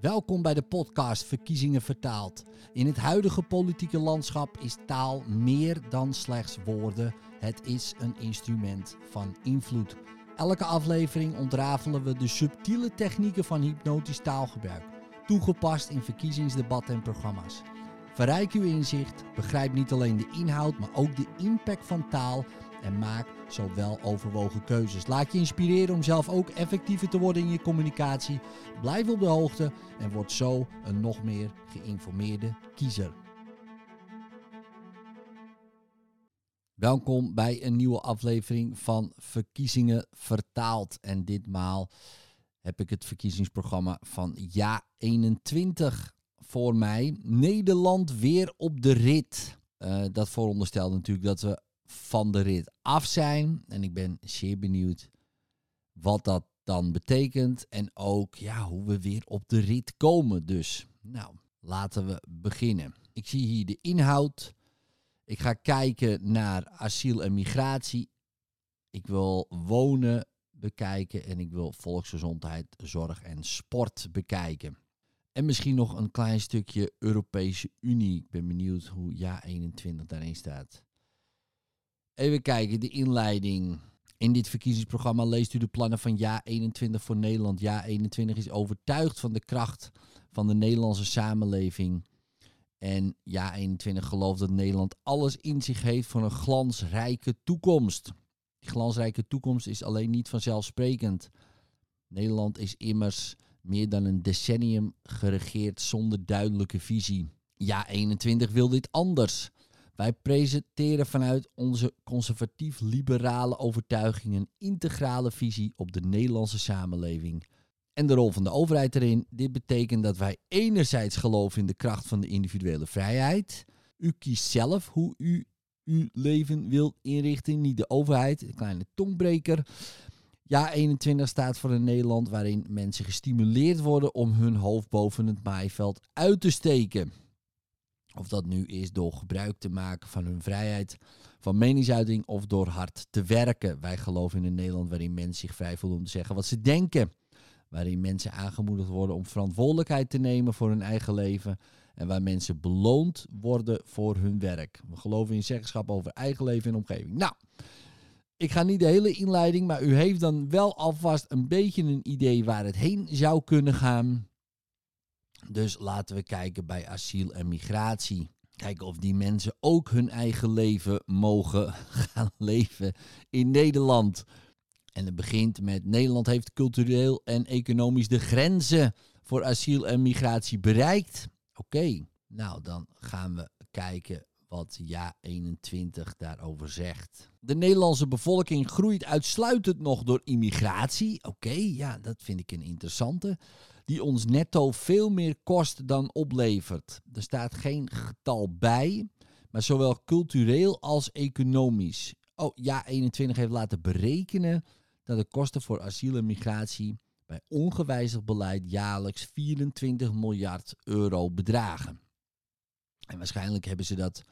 Welkom bij de podcast Verkiezingen vertaald. In het huidige politieke landschap is taal meer dan slechts woorden. Het is een instrument van invloed. Elke aflevering ontrafelen we de subtiele technieken van hypnotisch taalgebruik, toegepast in verkiezingsdebatten en programma's. Verrijk uw inzicht, begrijp niet alleen de inhoud, maar ook de impact van taal en maak zo wel overwogen keuzes. Laat je inspireren om zelf ook effectiever te worden in je communicatie. Blijf op de hoogte en word zo een nog meer geïnformeerde kiezer. Welkom bij een nieuwe aflevering van Verkiezingen Vertaald. En ditmaal heb ik het verkiezingsprogramma van Ja 21 voor mij. Nederland weer op de rit. Uh, dat veronderstelt natuurlijk dat we van de rit af zijn. En ik ben zeer benieuwd wat dat dan betekent. En ook ja, hoe we weer op de rit komen. Dus nou, laten we beginnen. Ik zie hier de inhoud. Ik ga kijken naar asiel en migratie. Ik wil wonen bekijken en ik wil volksgezondheid, zorg en sport bekijken. En misschien nog een klein stukje Europese Unie. Ik ben benieuwd hoe ja 21 daarin staat. Even kijken, de inleiding. In dit verkiezingsprogramma leest u de plannen van Ja 21 voor Nederland. Ja 21 is overtuigd van de kracht van de Nederlandse samenleving. En Ja 21 gelooft dat Nederland alles in zich heeft voor een glansrijke toekomst. Die glansrijke toekomst is alleen niet vanzelfsprekend. Nederland is immers meer dan een decennium geregeerd zonder duidelijke visie. Ja 21 wil dit anders. Wij presenteren vanuit onze conservatief-liberale overtuiging een integrale visie op de Nederlandse samenleving en de rol van de overheid erin. Dit betekent dat wij enerzijds geloven in de kracht van de individuele vrijheid. U kiest zelf hoe u uw leven wilt inrichten, niet de overheid, een kleine tongbreker. Ja, 21 staat voor een Nederland waarin mensen gestimuleerd worden om hun hoofd boven het maaiveld uit te steken. Of dat nu is door gebruik te maken van hun vrijheid van meningsuiting of door hard te werken. Wij geloven in een Nederland waarin mensen zich vrij voelen om te zeggen wat ze denken. Waarin mensen aangemoedigd worden om verantwoordelijkheid te nemen voor hun eigen leven. En waar mensen beloond worden voor hun werk. We geloven in zeggenschap over eigen leven en omgeving. Nou, ik ga niet de hele inleiding, maar u heeft dan wel alvast een beetje een idee waar het heen zou kunnen gaan. Dus laten we kijken bij asiel en migratie. Kijken of die mensen ook hun eigen leven mogen gaan leven in Nederland. En het begint met Nederland heeft cultureel en economisch de grenzen voor asiel en migratie bereikt. Oké, nou dan gaan we kijken wat Ja 21 daarover zegt. De Nederlandse bevolking groeit uitsluitend nog door immigratie. Oké, ja, dat vind ik een interessante die ons netto veel meer kost dan oplevert. Er staat geen getal bij, maar zowel cultureel als economisch. Oh ja, 21 heeft laten berekenen dat de kosten voor asiel en migratie bij ongewijzigd beleid jaarlijks 24 miljard euro bedragen. En waarschijnlijk hebben ze dat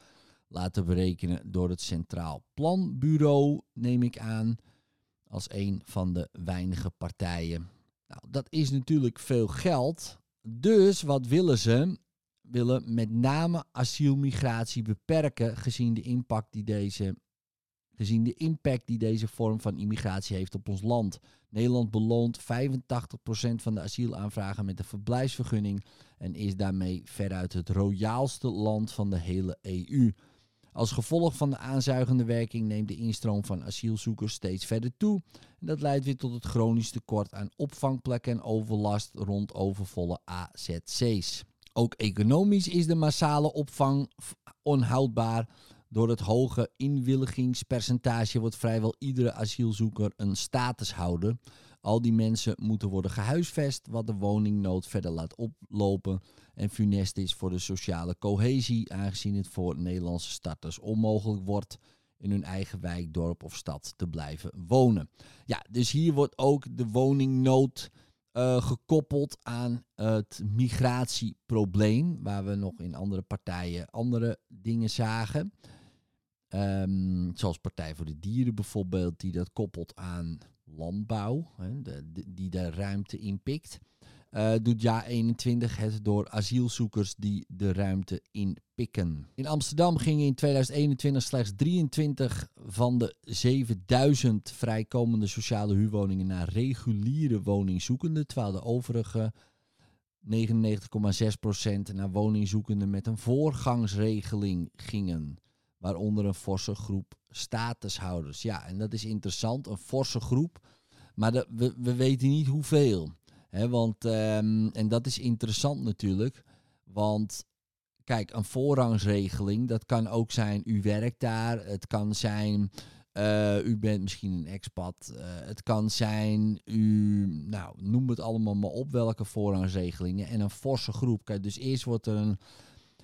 laten berekenen door het Centraal Planbureau, neem ik aan, als een van de weinige partijen nou, dat is natuurlijk veel geld. Dus wat willen ze? Willen met name asielmigratie beperken, gezien de impact die deze, gezien de impact die deze vorm van immigratie heeft op ons land. Nederland beloont 85% van de asielaanvragen met een verblijfsvergunning en is daarmee veruit het royaalste land van de hele EU. Als gevolg van de aanzuigende werking neemt de instroom van asielzoekers steeds verder toe. Dat leidt weer tot het chronisch tekort aan opvangplekken en overlast rond overvolle AZC's. Ook economisch is de massale opvang onhoudbaar. Door het hoge inwilligingspercentage wordt vrijwel iedere asielzoeker een statushouder. Al die mensen moeten worden gehuisvest, wat de woningnood verder laat oplopen en funest is voor de sociale cohesie, aangezien het voor Nederlandse starters onmogelijk wordt in hun eigen wijk, dorp of stad te blijven wonen. Ja, dus hier wordt ook de woningnood uh, gekoppeld aan het migratieprobleem, waar we nog in andere partijen andere dingen zagen. Um, zoals Partij voor de Dieren bijvoorbeeld, die dat koppelt aan landbouw, de, die daar ruimte in pikt. uh, doet Ja 21 het door asielzoekers die de ruimte inpikken. In Amsterdam gingen in 2021 slechts 23 van de 7000 vrijkomende sociale huurwoningen naar reguliere woningzoekenden, terwijl de overige 99,6% naar woningzoekenden met een voorgangsregeling gingen. Waaronder een forse groep statushouders. Ja, en dat is interessant, een forse groep. Maar we, we weten niet hoeveel. He, want, ehm, en dat is interessant natuurlijk. Want kijk, een voorrangsregeling, dat kan ook zijn, u werkt daar. Het kan zijn, uh, u bent misschien een expat. Uh, het kan zijn, u, nou, noem het allemaal maar op, welke voorrangsregelingen. En een forse groep. Kijk, dus eerst wordt er een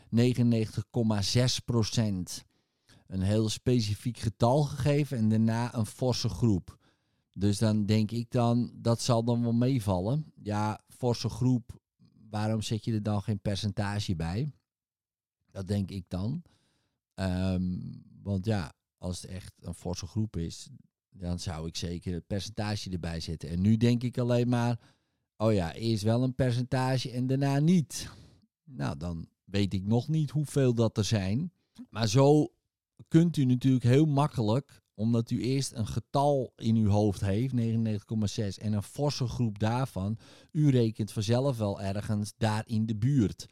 99,6 procent een heel specifiek getal gegeven en daarna een forse groep. Dus dan denk ik dan, dat zal dan wel meevallen. Ja, forse groep, waarom zet je er dan geen percentage bij? Dat denk ik dan. Ehm, want ja, als het echt een forse groep is, dan zou ik zeker het percentage erbij zetten. En nu denk ik alleen maar, oh ja, eerst wel een percentage en daarna niet. Nou, dan weet ik nog niet hoeveel dat er zijn. Maar zo kunt u natuurlijk heel makkelijk, omdat u eerst een getal in uw hoofd heeft, 99,6, en een forse groep daarvan, u rekent vanzelf wel ergens daar in de buurt.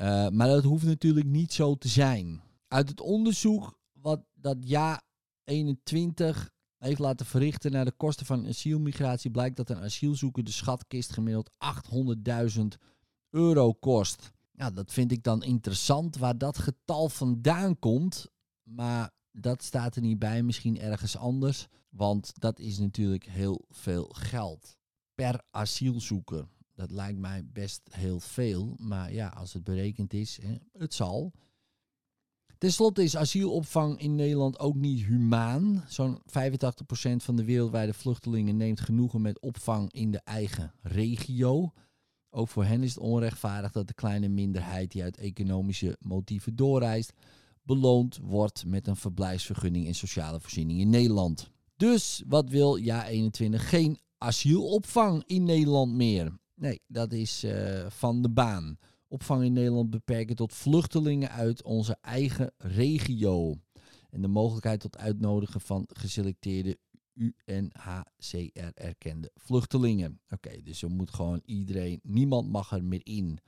Uh, maar dat hoeft natuurlijk niet zo te zijn. Uit het onderzoek wat dat jaar 21 heeft laten verrichten naar de kosten van asielmigratie, blijkt dat een asielzoeker de schatkist gemiddeld 800.000 euro kost. Ja, dat vind ik dan interessant waar dat getal vandaan komt. Maar dat staat er niet bij, misschien ergens anders. Want dat is natuurlijk heel veel geld per asielzoeker. Dat lijkt mij best heel veel. Maar ja, als het berekend is, het zal. Ten slotte is asielopvang in Nederland ook niet humaan. Zo'n 85% van de wereldwijde vluchtelingen neemt genoegen met opvang in de eigen regio. Ook voor hen is het onrechtvaardig dat de kleine minderheid die uit economische motieven doorreist, beloond wordt met een verblijfsvergunning en sociale voorziening in Nederland. Dus wat wil Ja 21? Geen asielopvang in Nederland meer. Nee, dat is uh, van de baan. Opvang in Nederland beperken tot vluchtelingen uit onze eigen regio. En de mogelijkheid tot uitnodigen van geselecteerde UNHCR-erkende vluchtelingen. Oké, dus er moet gewoon iedereen, niemand mag er meer in.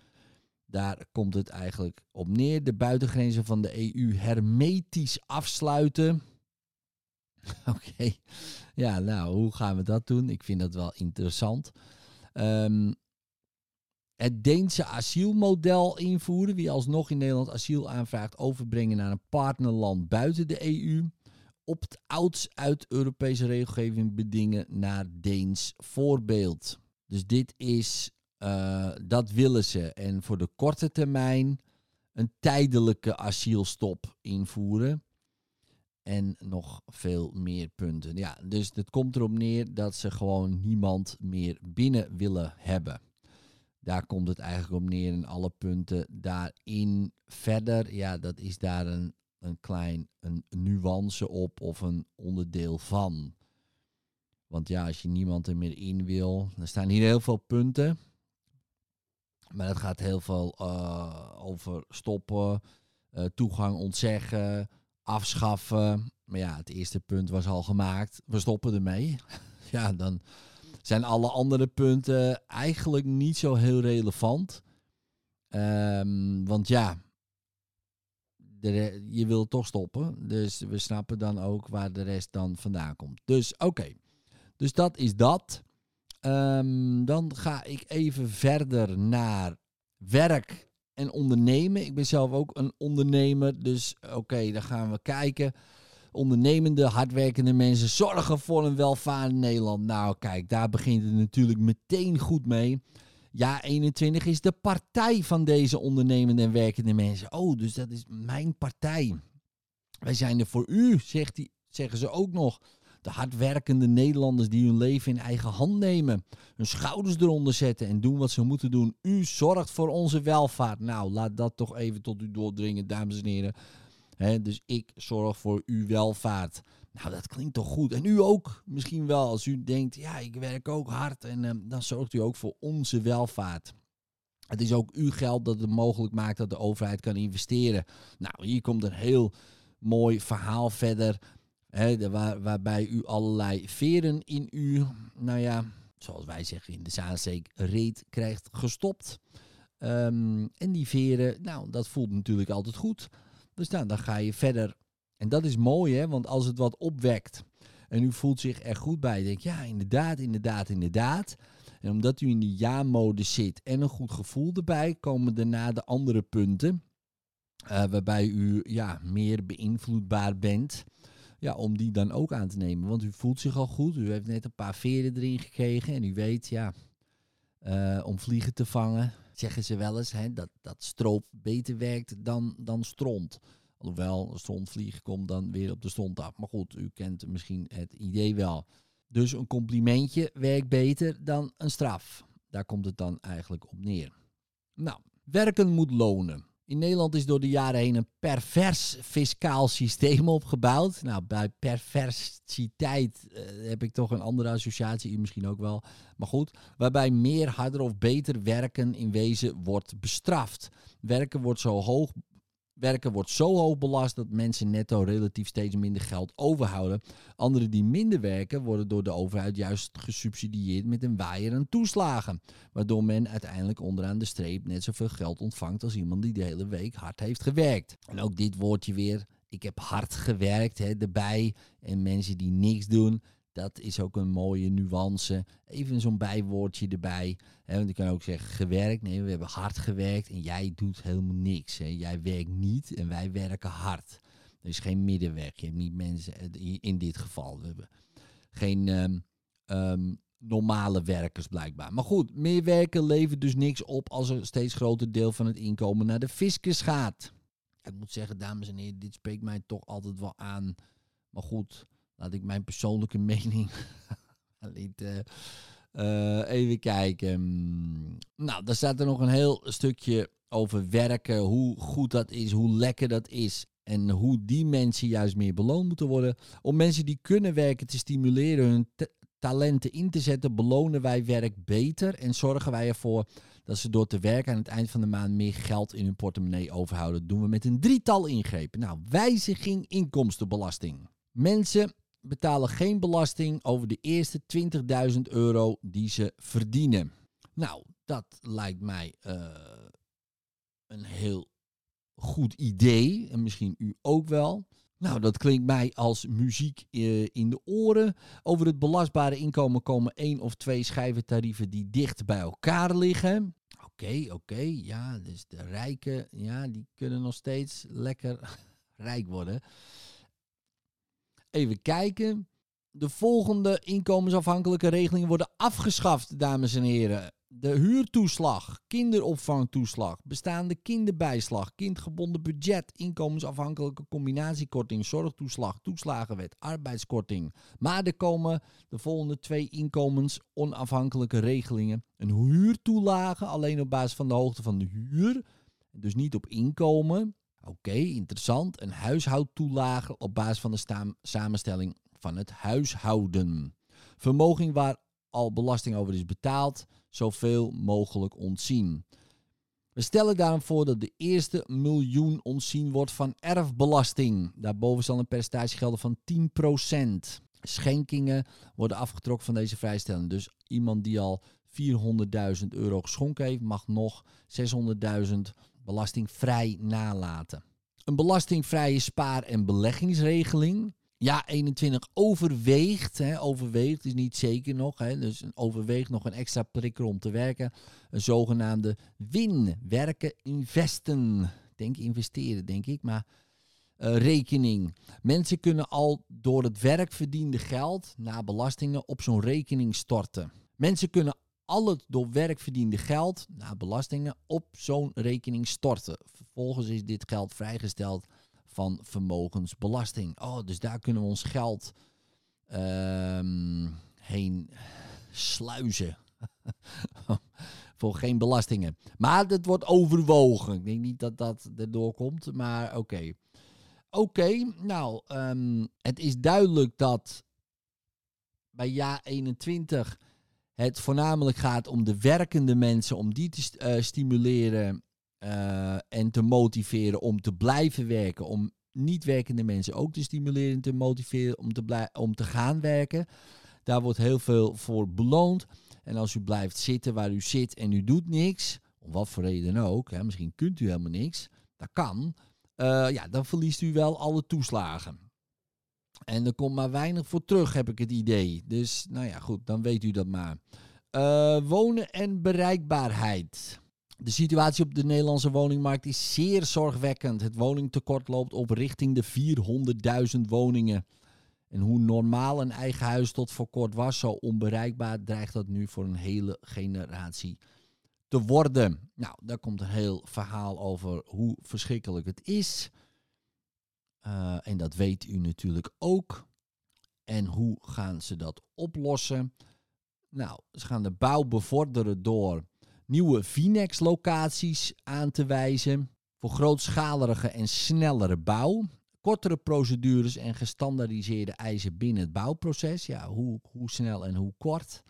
Daar komt het eigenlijk op neer. De buitengrenzen van de EU hermetisch afsluiten. Oké, ja, nou, hoe gaan we dat doen? Ik vind dat wel interessant. Um, het Deense asielmodel invoeren. Wie alsnog in Nederland asiel aanvraagt, overbrengen naar een partnerland buiten de EU. Opt-outs uit Europese regelgeving bedingen naar Deens voorbeeld. Dus dit is uh, dat willen ze. En voor de korte termijn een tijdelijke asielstop invoeren. En nog veel meer punten. Ja, dus het komt erop neer dat ze gewoon niemand meer binnen willen hebben. Daar komt het eigenlijk op neer in alle punten. Daarin verder, ja, dat is daar een, een klein een nuance op of een onderdeel van. Want ja, als je niemand er meer in wil, dan staan hier heel veel punten. Maar het gaat heel veel uh, over stoppen, uh, toegang ontzeggen, afschaffen. Maar ja, het eerste punt was al gemaakt. We stoppen ermee. ja, dan zijn alle andere punten eigenlijk niet zo heel relevant. Um, want ja, je wil toch stoppen. Dus we snappen dan ook waar de rest dan vandaan komt. Dus oké. Dus dat is dat. Um, dan ga ik even verder naar werk en ondernemen. Ik ben zelf ook een ondernemer. Dus oké, dan gaan we kijken. Ondernemende, hardwerkende mensen zorgen voor een welvarend Nederland. Nou, kijk, daar begint het natuurlijk meteen goed mee. Ja, 21 is de partij van deze ondernemende en werkende mensen. Oh, dus dat is mijn partij. Wij zijn er voor u, zegt die, zeggen ze ook nog. De hardwerkende Nederlanders die hun leven in eigen hand nemen. Hun schouders eronder zetten en doen wat ze moeten doen. U zorgt voor onze welvaart. Nou, laat dat toch even tot u doordringen, dames en heren. dus ik zorg voor uw welvaart. Nou, dat klinkt toch goed. En u ook misschien wel, als u denkt, ja, ik werk ook hard. En ehm, dan zorgt u ook voor onze welvaart. Het is ook uw geld dat het mogelijk maakt dat de overheid kan investeren. Nou, hier komt een heel mooi verhaal verder. Waar, waarbij u allerlei veren in u, nou ja, zoals wij zeggen in de Zaansteek, reet krijgt gestopt. Ehm, en die veren, nou, dat voelt natuurlijk altijd goed. Dus nou, dan ga je verder. En dat is mooi, hè, want als het wat opwekt en u voelt zich er goed bij, denk ja, inderdaad, inderdaad, inderdaad. En omdat u in die ja-mode zit en een goed gevoel erbij, komen daarna de andere punten. Uh, waarbij u ja, meer beïnvloedbaar bent. Ja, om die dan ook aan te nemen. Want u voelt zich al goed. U heeft net een paar veren erin gekregen. En u weet, ja, uh, om vliegen te vangen, zeggen ze wel eens, hè, dat, dat stroop beter werkt dan, dan stront. Alhoewel, een strontvlieg komt dan weer op de stond af. Maar goed, u kent misschien het idee wel. Dus een complimentje werkt beter dan een straf. Daar komt het dan eigenlijk op neer. Nou, werken moet lonen. In Nederland is door de jaren heen een pervers fiscaal systeem opgebouwd. Nou, bij perversiteit uh, heb ik toch een andere associatie, misschien ook wel. Maar goed, waarbij meer, harder of beter werken in wezen wordt bestraft. Werken wordt zo hoog werken wordt zo hoog belast dat mensen netto relatief steeds minder geld overhouden. Anderen die minder werken worden door de overheid juist gesubsidieerd met een waaier aan toeslagen. Waardoor men uiteindelijk onderaan de streep net zoveel geld ontvangt als iemand die de hele week hard heeft gewerkt. En ook dit woordje weer, ik heb hard gewerkt hè, erbij. En mensen die niks doen, dat is ook een mooie nuance. Even zo'n bijwoordje erbij. Hè, want ik kan ook zeggen gewerkt. Nee, we hebben hard gewerkt en jij doet helemaal niks. Hè. Jij werkt niet en wij werken hard. Er is geen middenweg. Je hebt niet mensen, eh, in dit geval. We hebben geen um, um, normale werkers blijkbaar. Maar goed, meer werken levert dus niks op als er steeds groter deel van het inkomen naar de fiscus gaat. Ik moet zeggen, dames en heren, dit spreekt mij toch altijd wel aan. Maar goed, laat ik mijn persoonlijke mening uh, uh, even kijken. Nou, daar staat er nog een heel stukje over werken. Hoe goed dat is, hoe lekker dat is. En hoe die mensen juist meer beloond moeten worden. Om mensen die kunnen werken te stimuleren hun talenten in te zetten, belonen wij werk beter. En zorgen wij ervoor dat ze door te werken aan het eind van de maand meer geld in hun portemonnee overhouden. Dat doen we met een drietal ingrepen. Nou, wijziging inkomstenbelasting. Mensen betalen geen belasting over de eerste 20.000 euro die ze verdienen. Nou, dat lijkt mij uh, een heel goed idee. En misschien u ook wel. Nou, dat klinkt mij als muziek uh, in de oren. Over het belastbare inkomen komen één of twee schijventarieven die dicht bij elkaar liggen. Oké, oké, ja, dus de rijken, ja, die kunnen nog steeds lekker rijk worden. Even kijken. De volgende inkomensafhankelijke regelingen worden afgeschaft, dames en heren. De huurtoeslag, kinderopvangtoeslag, bestaande kinderbijslag, kindgebonden budget, inkomensafhankelijke combinatiekorting, zorgtoeslag, toeslagenwet, arbeidskorting. Maar er komen de volgende twee inkomensonafhankelijke regelingen. Een huurtoelage, alleen op basis van de hoogte van de huur, dus niet op inkomen. Oké, interessant. Een huishoudtoelage op basis van de samenstelling van het huishouden. Vermoging waar al belasting over is betaald, zoveel mogelijk ontzien. We stellen daarom voor dat de eerste miljoen ontzien wordt van erfbelasting. Daarboven zal een percentage gelden van 10%. Schenkingen worden afgetrokken van deze vrijstelling. Dus iemand die al 400.000 euro geschonken heeft, mag nog 600.000 belastingvrij nalaten. Een belastingvrije spaar- en beleggingsregeling. Ja, 21 overweegt, hè, overweegt is niet zeker nog, hè, dus overweegt nog een extra prikkel om te werken. Een zogenaamde win, werken, investen. Denk investeren, denk ik, maar uh, rekening. Mensen kunnen al door het werk verdiende geld na belastingen op zo'n rekening storten. Mensen kunnen al het door werk verdiende geld na belastingen op zo'n rekening storten. Vervolgens is dit geld vrijgesteld van vermogensbelasting. Oh, dus daar kunnen we ons geld um, heen sluizen. Voor geen belastingen. Maar het wordt overwogen. Ik denk niet dat dat erdoor komt, maar oké. Oké, nou, ehm, het is duidelijk dat bij jaar 21 het voornamelijk gaat om de werkende mensen, om die te uh, stimuleren uh, en te motiveren om te blijven werken, om niet werkende mensen ook te stimuleren en te motiveren om te, om te gaan werken. Daar wordt heel veel voor beloond. En als u blijft zitten waar u zit en u doet niks, om wat voor reden ook, hè, misschien kunt u helemaal niks, dat kan, uh, ja, dan verliest u wel alle toeslagen. En er komt maar weinig voor terug, heb ik het idee. Dus nou ja, goed, dan weet u dat maar. Uh, wonen en bereikbaarheid. De situatie op de Nederlandse woningmarkt is zeer zorgwekkend. Het woningtekort loopt op richting de 400.000 woningen. En hoe normaal een eigen huis tot voor kort was, zo onbereikbaar, dreigt dat nu voor een hele generatie te worden. Nou, daar komt een heel verhaal over hoe verschrikkelijk het is. Uh, en dat weet u natuurlijk ook. En hoe gaan ze dat oplossen? Nou, ze gaan de bouw bevorderen door nieuwe Vinex-locaties aan te wijzen voor grootschalige en snellere bouw. Kortere procedures en gestandaardiseerde eisen binnen het bouwproces. Ja, hoe, hoe snel en hoe kort.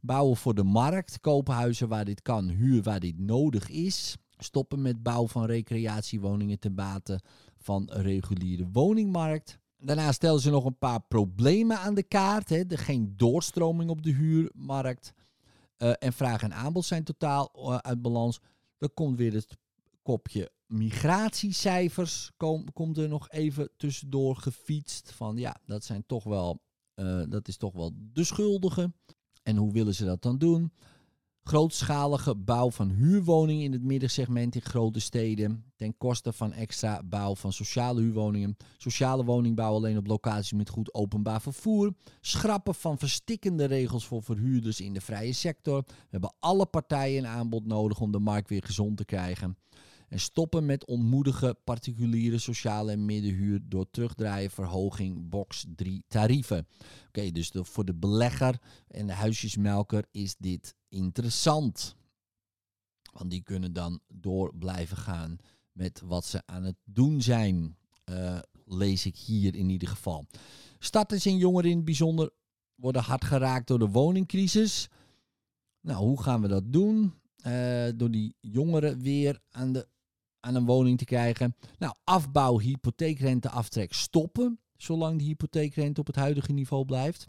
Bouwen voor de markt. Kopen huizen waar dit kan. Huur waar dit nodig is. Stoppen met bouw van recreatiewoningen ten bate van reguliere woningmarkt. Daarna stellen ze nog een paar problemen aan de kaart. Hè. Er geen doorstroming op de huurmarkt. Uh, en vraag en aanbod zijn totaal uh, uit balans. Dan komt weer het kopje migratiecijfers. Kom, komt er nog even tussendoor gefietst. Van ja, dat, zijn toch wel, uh, dat is toch wel de schuldigen. En hoe willen ze dat dan doen? Grootschalige bouw van huurwoningen in het middensegment in grote steden. Ten koste van extra bouw van sociale huurwoningen. Sociale woningbouw alleen op locaties met goed openbaar vervoer. Schrappen van verstikkende regels voor verhuurders in de vrije sector. We hebben alle partijen een aanbod nodig om de markt weer gezond te krijgen. En stoppen met ontmoedige particuliere sociale en middenhuur door terugdraaien verhoging box 3 tarieven. Oké, dus de, voor de belegger en de huisjesmelker is dit interessant. Want die kunnen dan door blijven gaan met wat ze aan het doen zijn. Uh, lees ik hier in ieder geval. Starters en jongeren in het bijzonder worden hard geraakt door de woningcrisis. Nou, hoe gaan we dat doen? Uh, door die jongeren weer aan, de, aan een woning te krijgen. Nou, afbouw, hypotheekrenteaftrek stoppen. Zolang de hypotheekrente op het huidige niveau blijft.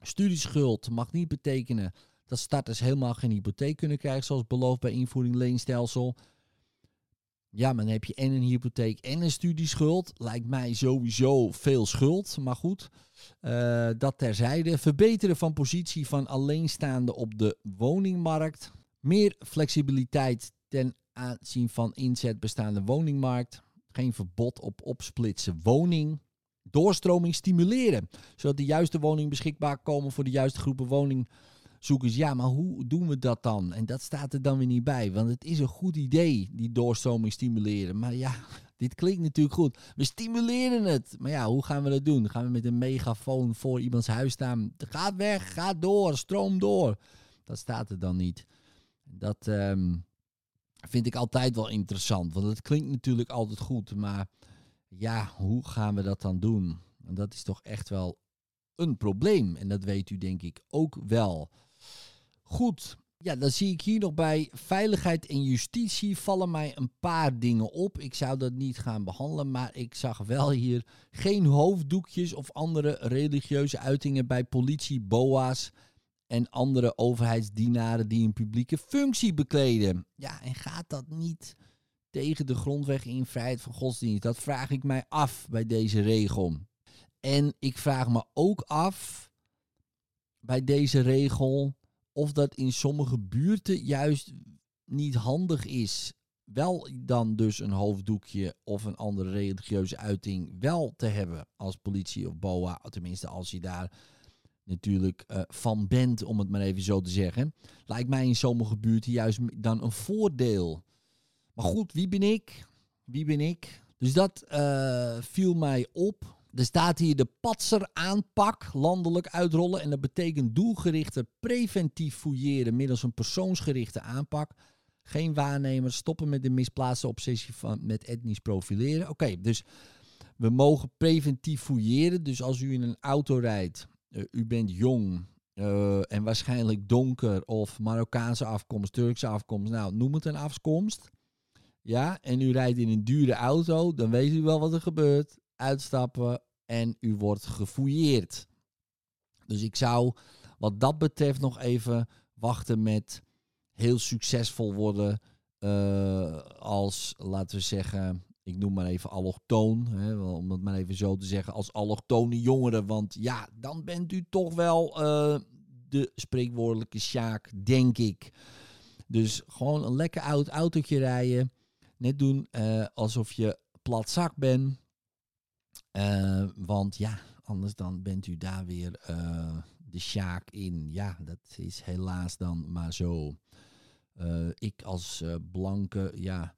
Studieschuld mag niet betekenen dat starters helemaal geen hypotheek kunnen krijgen, zoals beloofd bij invoering leenstelsel. Ja, maar dan heb je en een hypotheek en een studieschuld. Lijkt mij sowieso veel schuld, maar goed. Uh, dat terzijde. Verbeteren van positie van alleenstaande op de woningmarkt. Meer flexibiliteit ten aanzien van inzet bestaande woningmarkt. Geen verbod op opsplitsen woning. Doorstroming stimuleren, zodat de juiste woningen beschikbaar komen voor de juiste groepen woning zoeken ze, ja, maar hoe doen we dat dan? En dat staat er dan weer niet bij, want het is een goed idee, die doorstroming stimuleren. Maar ja, dit klinkt natuurlijk goed. We stimuleren het. Maar ja, hoe gaan we dat doen? Gaan we met een megafoon voor iemands huis staan? Ga weg, ga door, stroom door. Dat staat er dan niet. Dat um, vind ik altijd wel interessant, want het klinkt natuurlijk altijd goed. Maar ja, hoe gaan we dat dan doen? En dat is toch echt wel een probleem. En dat weet u denk ik ook wel. Goed, ja, dan zie ik hier nog bij veiligheid en justitie vallen mij een paar dingen op. Ik zou dat niet gaan behandelen, maar ik zag wel hier geen hoofddoekjes of andere religieuze uitingen bij politie, boa's en andere overheidsdienaren die een publieke functie bekleden. Ja, en gaat dat niet tegen de grondweg in vrijheid van godsdienst? Dat vraag ik mij af bij deze regel. En ik vraag me ook af bij deze regel of dat in sommige buurten juist niet handig is. Wel dan dus een hoofddoekje of een andere religieuze uiting wel te hebben als politie of BOA. Tenminste, als je daar natuurlijk uh, van bent, om het maar even zo te zeggen. Lijkt mij in sommige buurten juist dan een voordeel. Maar goed, wie ben ik? Wie ben ik? Dus dat uh, viel mij op. Er staat hier de patser aanpak landelijk uitrollen. En dat betekent doelgerichte preventief fouilleren middels een persoonsgerichte aanpak. Geen waarnemers, stoppen met de misplaatste obsessie van, met etnisch profileren. Oké, dus We mogen preventief fouilleren. Dus als u in een auto rijdt, uh, u bent jong uh, en waarschijnlijk donker of Marokkaanse afkomst, Turkse afkomst, nou noem het een afkomst. Ja, en u rijdt in een dure auto, dan weet u wel wat er gebeurt. Uitstappen en u wordt gefouilleerd. Dus ik zou wat dat betreft nog even wachten met heel succesvol worden uh, als, laten we zeggen, ik noem maar even allochtoon, hè, om het maar even zo te zeggen, als allochtone jongeren. Want ja, dan bent u toch wel uh, de spreekwoordelijke sjaak, denk ik. Dus gewoon een lekker oud autootje rijden. Net doen uh, alsof je plat zak bent. want ja, anders dan bent u daar weer de sjaak in. Ja, dat is helaas dan maar zo. Uh, ik als blanke, ja,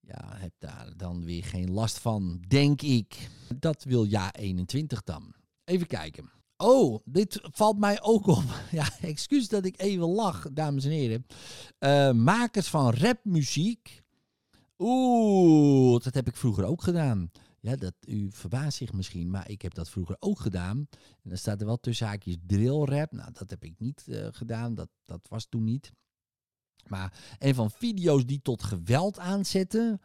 ja, heb daar dan weer geen last van, denk ik. Dat wil ja 21 dan. Even kijken. Oh, dit valt mij ook op. Ja, excuus dat ik even lach, dames en heren. Makers van rapmuziek. Oeh, dat heb ik vroeger ook gedaan. Ja, dat, u verbaast zich misschien, maar ik heb dat vroeger ook gedaan. En dan staat er wel tussen haakjes drillrap. Nou, dat heb ik niet uh, gedaan. Dat, dat was toen niet. Maar een van video's die tot geweld aanzetten.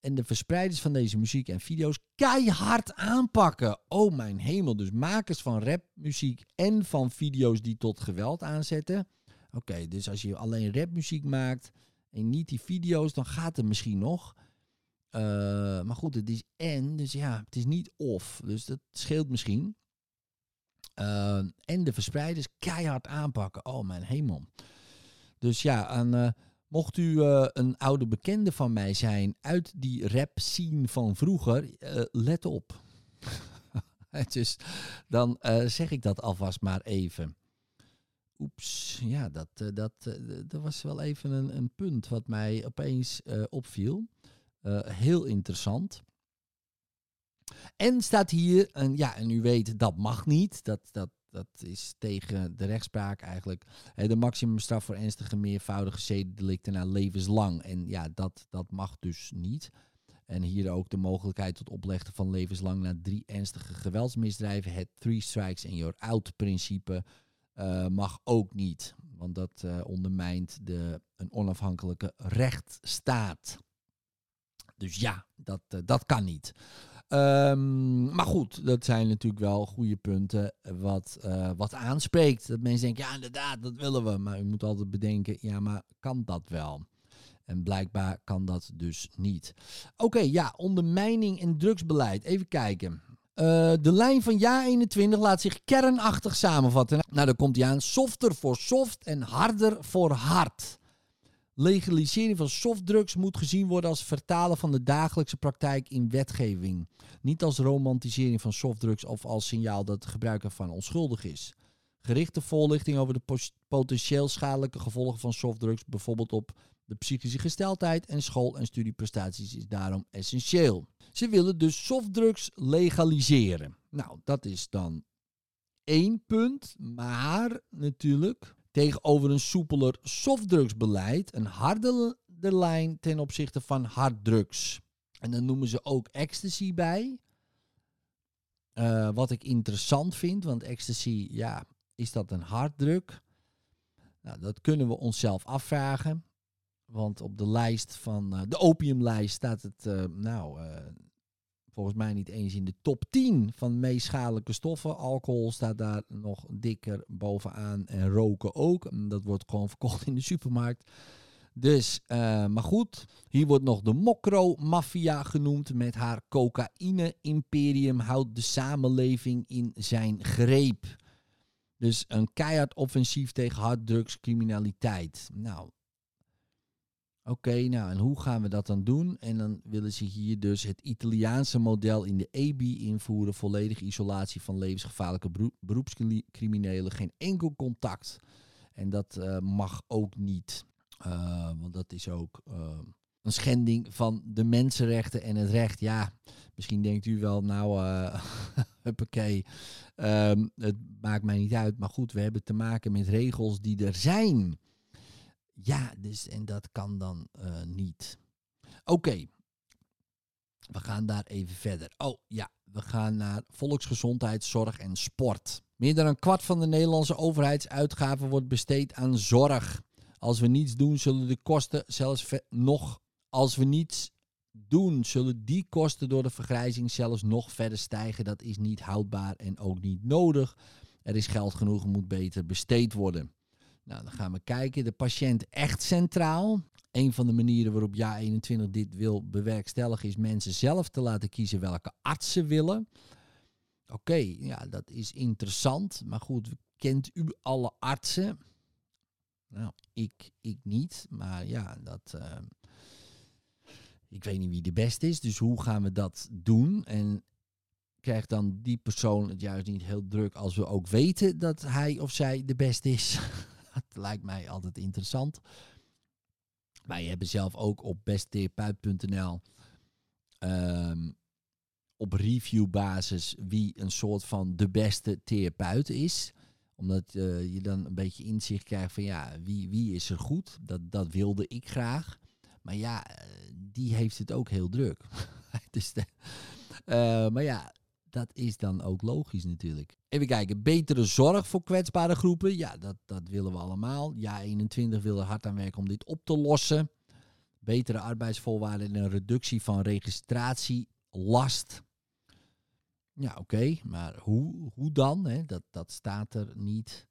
En de verspreiders van deze muziek en video's keihard aanpakken. Oh mijn hemel. Dus makers van rapmuziek en van video's die tot geweld aanzetten. Oké, dus als je alleen rapmuziek maakt en niet die video's, dan gaat het misschien nog. Uh, maar goed, het is en, dus ja, het is niet of. Dus dat scheelt misschien. Uh, en de verspreiders keihard aanpakken. Oh mijn hemel. Dus ja, aan, uh, mocht u uh, een oude bekende van mij zijn uit die rap scene van vroeger, let op. dus dan zeg ik dat alvast maar even. Oeps, ja, dat, dat, dat was wel even een, een punt wat mij opeens opviel. Heel interessant. En staat hier, en ja, en u weet, dat mag niet. Dat, dat, dat is tegen de rechtspraak eigenlijk. De maximumstraf voor ernstige meervoudige zedendelicten naar levenslang. En ja, dat, dat mag dus niet. En hier ook de mogelijkheid tot opleggen van levenslang na drie ernstige geweldsmisdrijven. Het three strikes and you're out principe uh, mag ook niet. Want dat ondermijnt de, een onafhankelijke rechtsstaat. Dus ja, dat, uh, dat kan niet. Um, maar goed, dat zijn natuurlijk wel goede punten wat, uh, wat aanspreekt. Dat mensen denken, ja inderdaad, dat willen we. Maar u moet altijd bedenken, ja maar kan dat wel? En blijkbaar kan dat dus niet. Oké, ja, ondermijning en drugsbeleid. Even kijken. De lijn van jaar 21 laat zich kernachtig samenvatten. Nou, dan komt hij aan. Softer voor soft en harder voor hard. Legalisering van softdrugs moet gezien worden als vertalen van de dagelijkse praktijk in wetgeving. Niet als romantisering van softdrugs of als signaal dat het gebruik ervan onschuldig is. Gerichte voorlichting over de potentieel schadelijke gevolgen van softdrugs, bijvoorbeeld op de psychische gesteldheid en school- en studieprestaties, is daarom essentieel. Ze willen dus softdrugs legaliseren. Nou, dat is dan één punt, maar natuurlijk tegenover een soepeler softdrugsbeleid een harde lijn ten opzichte van harddrugs. En dan noemen ze ook ecstasy bij. Uh, wat ik interessant vind, want ecstasy, ja, is dat een harddruk? Nou, dat kunnen we onszelf afvragen. Want op de lijst van uh, de opiumlijst staat het, uh, nou, volgens mij niet eens in de top 10 van meest schadelijke stoffen. Alcohol staat daar nog dikker bovenaan en roken ook. Dat wordt gewoon verkocht in de supermarkt. Dus, uh, maar goed, hier wordt nog de Mokro-maffia genoemd. Met haar cocaïne-imperium houdt de samenleving in zijn greep. Dus een keihard offensief tegen harddrugscriminaliteit. Nou, Oké, nou en hoe gaan we dat dan doen? En dan willen ze hier dus het Italiaanse model in de EBI invoeren. Volledige isolatie van levensgevaarlijke beroepscriminelen. Geen enkel contact. En dat uh, mag ook niet. Uh, want dat is ook uh, een schending van de mensenrechten en het recht. Ja, misschien denkt u wel, nou, huppakee, um, het maakt mij niet uit. Maar goed, we hebben te maken met regels die er zijn. Ja, dus en dat kan dan uh, niet. Oké. We gaan daar even verder. Oh ja, we gaan naar volksgezondheidszorg en sport. Meer dan een kwart van de Nederlandse overheidsuitgaven wordt besteed aan zorg. Als we niets doen, zullen de kosten zelfs nog. Als we niets doen, zullen die kosten door de vergrijzing zelfs nog verder stijgen. Dat is niet houdbaar en ook niet nodig. Er is geld genoeg, moet beter besteed worden. Nou, dan gaan we kijken. De patiënt echt centraal. Een van de manieren waarop JA 21 dit wil bewerkstelligen is mensen zelf te laten kiezen welke arts ze willen. Oké, ja, dat is interessant. Maar goed, kent u alle artsen? Nou, ik, ik niet. Maar ja, dat. Uh, ik weet niet wie de beste is. Dus hoe gaan we dat doen? En krijgt dan die persoon het juist niet heel druk als we ook weten dat hij of zij de beste is? dat lijkt mij altijd interessant. Wij hebben zelf ook op besttherapeut.nl um, op reviewbasis wie een soort van de beste therapeut is. Omdat uh, je dan een beetje inzicht krijgt van ja, wie, wie is er goed? Dat, dat wilde ik graag. Maar ja, eh, die heeft het ook heel druk. uh, maar ja, dat is dan ook logisch natuurlijk. Even kijken, betere zorg voor kwetsbare groepen. Ja, dat, dat willen we allemaal. Ja, 21 wil er hard aan werken om dit op te lossen. Betere arbeidsvoorwaarden en een reductie van registratielast. Ja, oké, maar hoe, hoe dan? Hè? Dat, dat staat er niet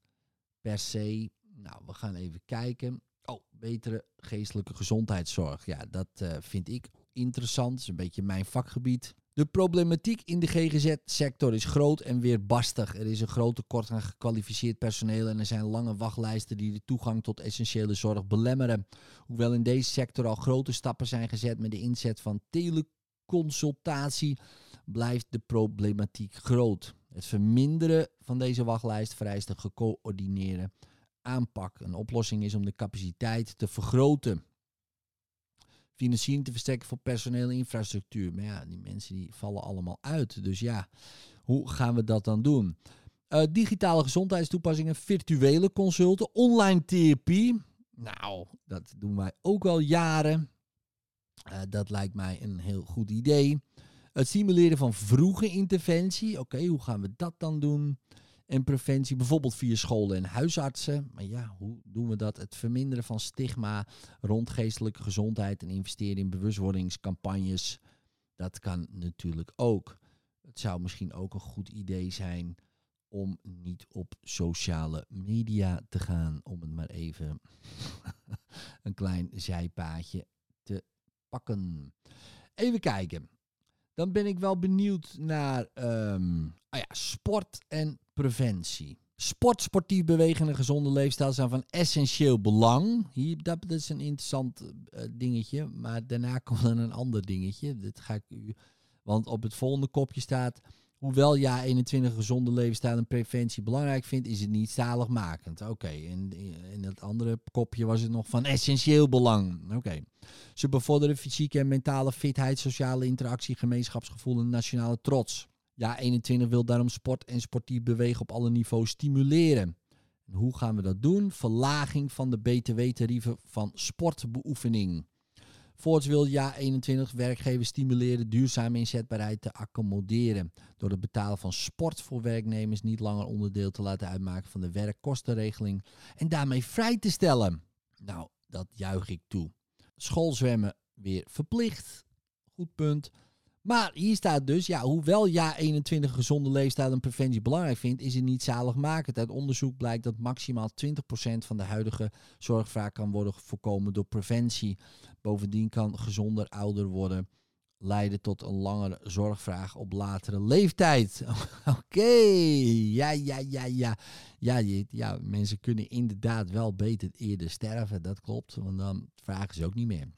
per se. Nou, we gaan even kijken. Oh, betere geestelijke gezondheidszorg. Ja, dat uh, vind ik interessant. Dat is een beetje mijn vakgebied. De problematiek in de GGZ-sector is groot en weerbarstig. Er is een groot tekort aan gekwalificeerd personeel en er zijn lange wachtlijsten die de toegang tot essentiële zorg belemmeren. Hoewel in deze sector al grote stappen zijn gezet met de inzet van teleconsultatie, blijft de problematiek groot. Het verminderen van deze wachtlijst vereist een gecoördineerde aanpak. Een oplossing is om de capaciteit te vergroten financiering te verstrekken voor personeel en infrastructuur. Maar ja, die mensen die vallen allemaal uit. Dus ja, hoe gaan we dat dan doen? Uh, digitale gezondheidstoepassingen, virtuele consulten, online therapie. Nou, dat doen wij ook al jaren. Uh, dat lijkt mij een heel goed idee. Het stimuleren van vroege interventie. Oké, hoe gaan we dat dan doen? En preventie, bijvoorbeeld via scholen en huisartsen. Maar ja, hoe doen we dat? Het verminderen van stigma rond geestelijke gezondheid en investeren in bewustwordingscampagnes. Dat kan natuurlijk ook. Het zou misschien ook een goed idee zijn om niet op sociale media te gaan, om het maar even een klein zijpaadje te pakken. Even kijken. Dan ben ik wel benieuwd naar um, oh ja, sport en preventie. Sport, sportief bewegen en een gezonde leefstijl zijn van essentieel belang. Hier, dat is een interessant uh, dingetje. Maar daarna komt er een ander dingetje. Dit ga ik u. Want op het volgende kopje staat. Hoewel ja 21 gezonde levensstijl en preventie belangrijk vindt, is het niet zaligmakend. Oké, en in het andere kopje was het nog van essentieel belang. Oké. Ze bevorderen fysieke en mentale fitheid, sociale interactie, gemeenschapsgevoel en nationale trots. Ja, 21 wil daarom sport en sportief bewegen op alle niveaus stimuleren. En hoe gaan we dat doen? Verlaging van de btw-tarieven van sportbeoefening. Voorts wil Ja 21 werkgevers stimuleren duurzame inzetbaarheid te accommoderen. Door het betalen van sport voor werknemers niet langer onderdeel te laten uitmaken van de werkkostenregeling. En daarmee vrij te stellen. Nou, dat juich ik toe. Schoolzwemmen weer verplicht. Goed punt. Maar hier staat dus, ja, hoewel ja 21 gezonde leefstijl en preventie belangrijk vindt, is het niet zaligmakend. Uit onderzoek blijkt dat maximaal 20% van de huidige zorgvraag kan worden voorkomen door preventie. Bovendien kan gezonder ouder worden leiden tot een langere zorgvraag op latere leeftijd. Oké, ja, ja, ja, ja. Ja, je, ja, mensen kunnen inderdaad wel beter eerder sterven, dat klopt, want dan vragen ze ook niet meer.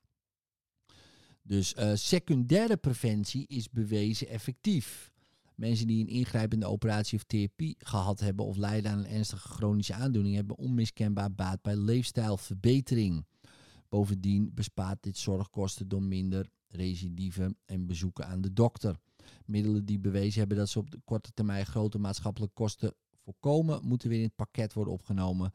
Dus uh, secundaire preventie is bewezen effectief. Mensen die een ingrijpende operatie of therapie gehad hebben of lijden aan een ernstige chronische aandoening hebben onmiskenbaar baat bij leefstijlverbetering. Bovendien bespaart dit zorgkosten door minder recidieven en bezoeken aan de dokter. Middelen die bewezen hebben dat ze op de korte termijn grote maatschappelijke kosten voorkomen, moeten weer in het pakket worden opgenomen.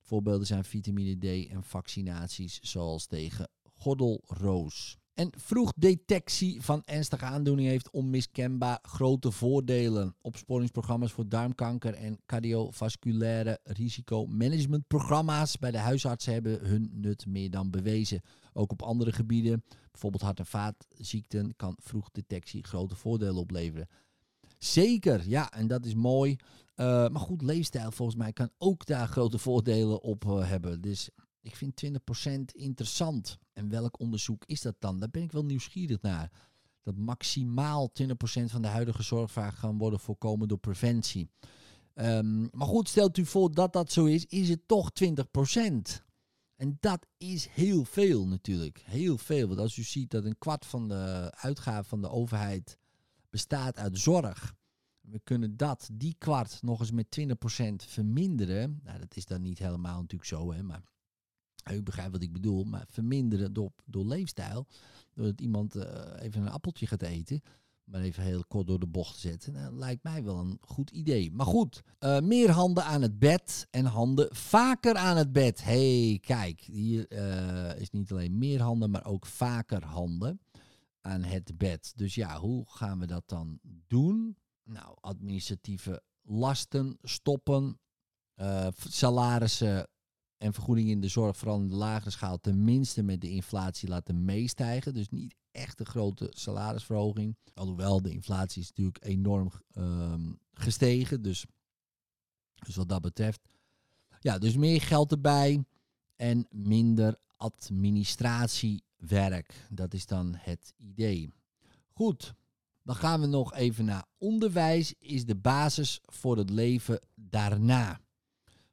Voorbeelden zijn vitamine D en vaccinaties zoals tegen gordelroos. En vroegdetectie van ernstige aandoeningen heeft onmiskenbaar grote voordelen. Opsporingsprogramma's voor darmkanker en cardiovasculaire risicomanagementprogramma's bij de huisartsen hebben hun nut meer dan bewezen. Ook op andere gebieden, bijvoorbeeld hart- en vaatziekten, kan vroegdetectie grote voordelen opleveren. Zeker, ja, en dat is mooi. Uh, maar goed, leefstijl volgens mij kan ook daar grote voordelen op uh, hebben. Dus ik vind 20% interessant. En welk onderzoek is dat dan? Daar ben ik wel nieuwsgierig naar. Dat maximaal 20% van de huidige zorgvraag kan worden voorkomen door preventie. Um, maar goed, stelt u voor dat dat zo is, is het toch 20%. En dat is heel veel natuurlijk. Heel veel. Want als u ziet dat een kwart van de uitgaven van de overheid bestaat uit zorg. We kunnen dat, die kwart, nog eens met 20% verminderen. Nou, dat is dan niet helemaal natuurlijk zo, hè, maar u begrijpt wat ik bedoel. Maar verminderen door, door leefstijl. Doordat iemand uh, even een appeltje gaat eten. Maar even heel kort door de bocht te zetten. Nou, lijkt mij wel een goed idee. Maar goed, uh, meer handen aan het bed en handen vaker aan het bed. hey, kijk, hier uh, is niet alleen meer handen, maar ook vaker handen aan het bed. Dus ja, hoe gaan we dat dan doen? Nou, administratieve lasten stoppen, salarissen en vergoedingen in de zorg, vooral in de lagere schaal, tenminste met de inflatie laten meestijgen. Dus niet echt een grote salarisverhoging. Alhoewel de inflatie is natuurlijk enorm um, gestegen. Dus, dus wat dat betreft. Ja, dus meer geld erbij en minder administratiewerk. Dat is dan het idee. Goed, dan gaan we nog even naar onderwijs is de basis voor het leven daarna.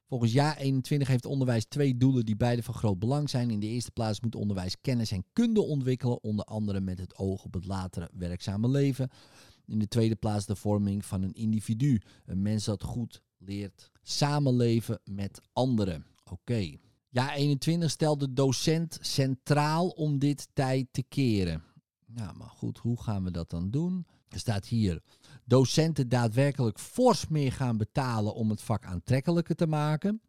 Volgens jaar 21 heeft onderwijs twee doelen die beide van groot belang zijn. In de eerste plaats moet onderwijs kennis en kunde ontwikkelen, onder andere met het oog op het latere werkzame leven. In de tweede plaats de vorming van een individu, een mens dat goed leert samenleven met anderen. Oké. Okay. Jaar 21 stelt de docent centraal om dit tijd te keren. Ja, maar goed, hoe gaan we dat dan doen? Er staat hier docenten daadwerkelijk fors meer gaan betalen om het vak aantrekkelijker te maken.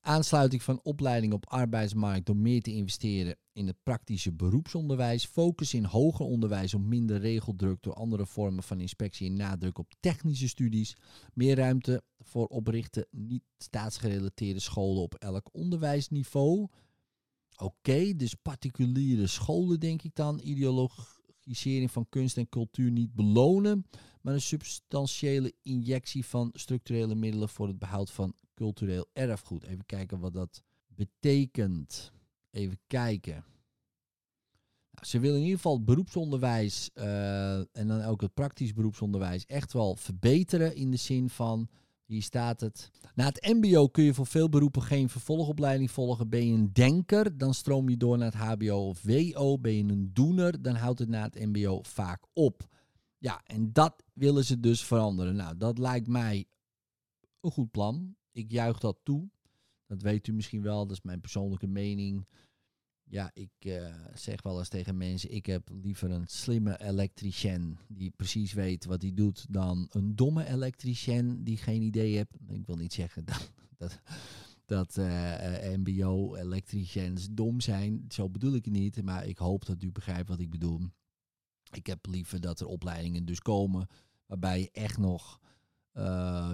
Aansluiting van opleiding op arbeidsmarkt door meer te investeren in het praktische beroepsonderwijs. Focus in hoger onderwijs om minder regeldruk door andere vormen van inspectie en nadruk op technische studies. Meer ruimte voor oprichten niet staatsgerelateerde scholen op elk onderwijsniveau. Oké, dus particuliere scholen denk ik dan. Ideologisering van kunst en cultuur niet belonen maar een substantiële injectie van structurele middelen voor het behoud van cultureel erfgoed. Even kijken wat dat betekent. Even kijken. Nou, ze willen in ieder geval het beroepsonderwijs uh, en dan ook het praktisch beroepsonderwijs echt wel verbeteren in de zin van, hier staat het. Na het MBO kun je voor veel beroepen geen vervolgopleiding volgen. Ben je een denker, dan stroom je door naar het HBO of WO. Ben je een doener, dan houdt het na het MBO vaak op. Ja, en dat willen ze dus veranderen. Nou, dat lijkt mij een goed plan. Ik juich dat toe. Dat weet u misschien wel, dat is mijn persoonlijke mening. Ja, ik uh, zeg wel eens tegen mensen, ik heb liever een slimme elektricien die precies weet wat hij doet dan een domme elektricien die geen idee heeft. Ik wil niet zeggen dat, dat, dat uh, mbo-elektriciens dom zijn, zo bedoel ik het niet, maar ik hoop dat u begrijpt wat ik bedoel. Ik heb liever dat er opleidingen dus komen waarbij je echt nog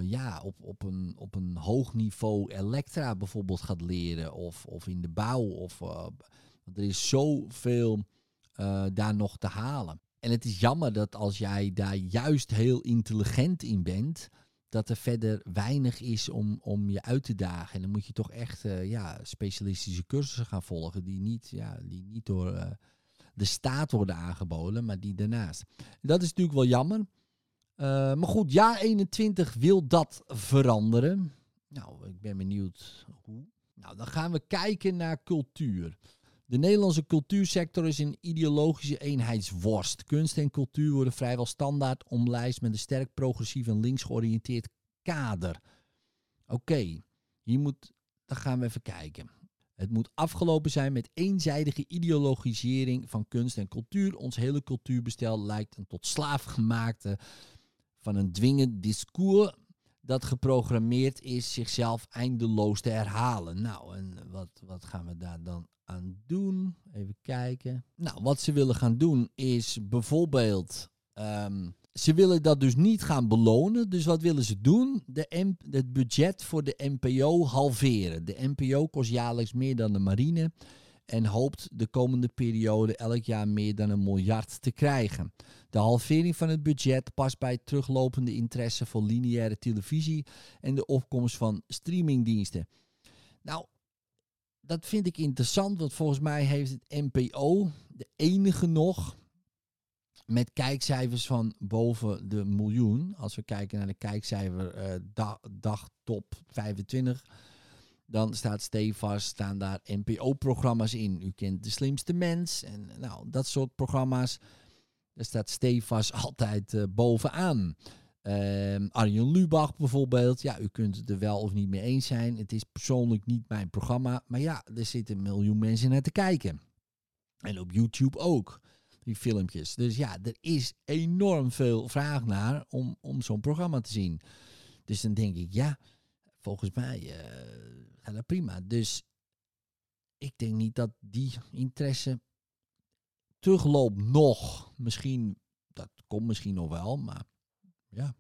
ja, op, op, een, op een hoog niveau elektra bijvoorbeeld gaat leren. Of, of in de bouw. Of, er is zoveel uh, daar nog te halen. En het is jammer dat als jij daar juist heel intelligent in bent, dat er verder weinig is om, om je uit te dagen. En dan moet je toch echt ja, specialistische cursussen gaan volgen die niet, ja, die niet door de staat worden aangeboden, maar die daarnaast. Dat is natuurlijk wel jammer. Maar goed, jaar 21 wil dat veranderen. Nou, ik ben benieuwd hoe. Nou, dan gaan we kijken naar cultuur. De Nederlandse cultuursector is een ideologische eenheidsworst. Kunst en cultuur worden vrijwel standaard omlijst met een sterk progressief en links georiënteerd kader. Oké, hier moet, dan gaan we even kijken. Het moet afgelopen zijn met eenzijdige ideologisering van kunst en cultuur. Ons hele cultuurbestel lijkt een tot slaaf gemaakte van een dwingend discours dat geprogrammeerd is zichzelf eindeloos te herhalen. Nou, en wat, wat gaan we daar dan aan doen? Even kijken. Nou, wat ze willen gaan doen is bijvoorbeeld. ehm, ze willen dat dus niet gaan belonen. Dus wat willen ze doen? De het budget voor de NPO halveren. De NPO kost jaarlijks meer dan de marine. En hoopt de komende periode elk jaar meer dan een miljard te krijgen. De halvering van het budget past bij teruglopende interesse voor lineaire televisie en de opkomst van streamingdiensten. Nou, dat vind ik interessant, want volgens mij heeft het NPO, de enige nog, met kijkcijfers van boven de miljoen. Als we kijken naar de kijkcijfer dag, dag top 25, dan staat stevast, staan daar NPO-programma's in. U kent De Slimste Mens en nou, dat soort programma's. Daar staat stevast altijd eh, bovenaan. Ehm Arjen Lubach bijvoorbeeld. Ja, u kunt het er wel of niet mee eens zijn. Het is persoonlijk niet mijn programma. Maar ja, er zitten een miljoen mensen naar te kijken. En op YouTube ook, die filmpjes. Dus ja, er is enorm veel vraag naar om, om zo'n programma te zien. Dus dan denk ik, ja, volgens mij eh, gaat dat prima. Dus ik denk niet dat die interesse terugloopt nog. Misschien, dat komt misschien nog wel, maar ja.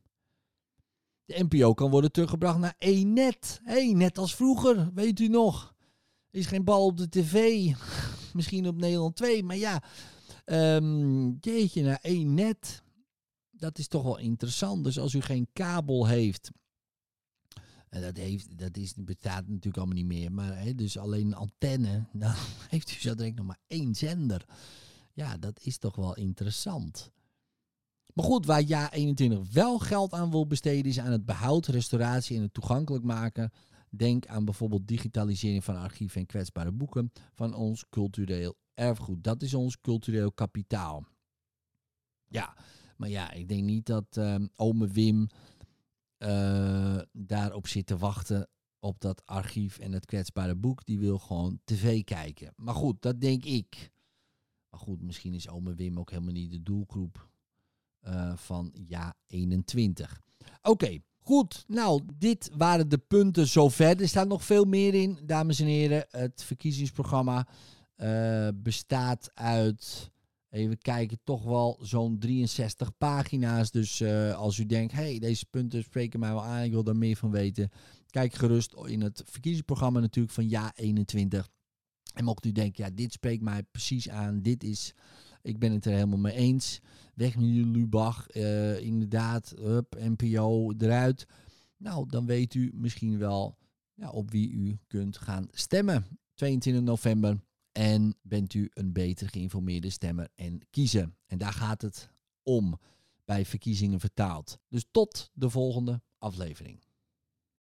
De NPO kan worden teruggebracht naar E-net. Hé, hey, net als vroeger, weet u nog. Er is geen bal op de tv. misschien op Nederland 2, maar ja. ehm jeetje, naar E-net. Dat is toch wel interessant. Dus als u geen kabel heeft. En dat, heeft, dat is, bestaat natuurlijk allemaal niet meer. Maar hè, dus alleen een antenne. Dan heeft u zo direct nog maar één zender. Ja, dat is toch wel interessant. Maar goed, waar Ja 21 wel geld aan wil besteden, is aan het behoud, restauratie en het toegankelijk maken. Denk aan bijvoorbeeld digitalisering van archieven en kwetsbare boeken van ons cultureel erfgoed. Dat is ons cultureel kapitaal. Ja, maar ja, ik denk niet dat ehm ome Wim eh, daarop zit te wachten op dat archief en het kwetsbare boek. Die wil gewoon tv kijken. Maar goed, dat denk ik. Maar goed, misschien is ome Wim ook helemaal niet de doelgroep eh, van ja 21. Oké, goed. Nou, dit waren de punten zover. Er staat nog veel meer in, dames en heren. Het verkiezingsprogramma eh, bestaat uit, even kijken, toch wel zo'n 63 pagina's. Dus eh, als u denkt, hey, deze punten spreken mij wel aan, ik wil daar meer van weten. Kijk gerust in het verkiezingsprogramma natuurlijk van ja 21. En mocht u denken, ja, dit spreekt mij precies aan, dit is, ik ben het er helemaal mee eens. Weg met Lubach, eh, inderdaad, hup, NPO eruit. Nou, dan weet u misschien wel ja, op wie u kunt gaan stemmen. 22 november. En bent u een beter geïnformeerde stemmer en kiezen. En daar gaat het om bij verkiezingen vertaald. Dus tot de volgende aflevering.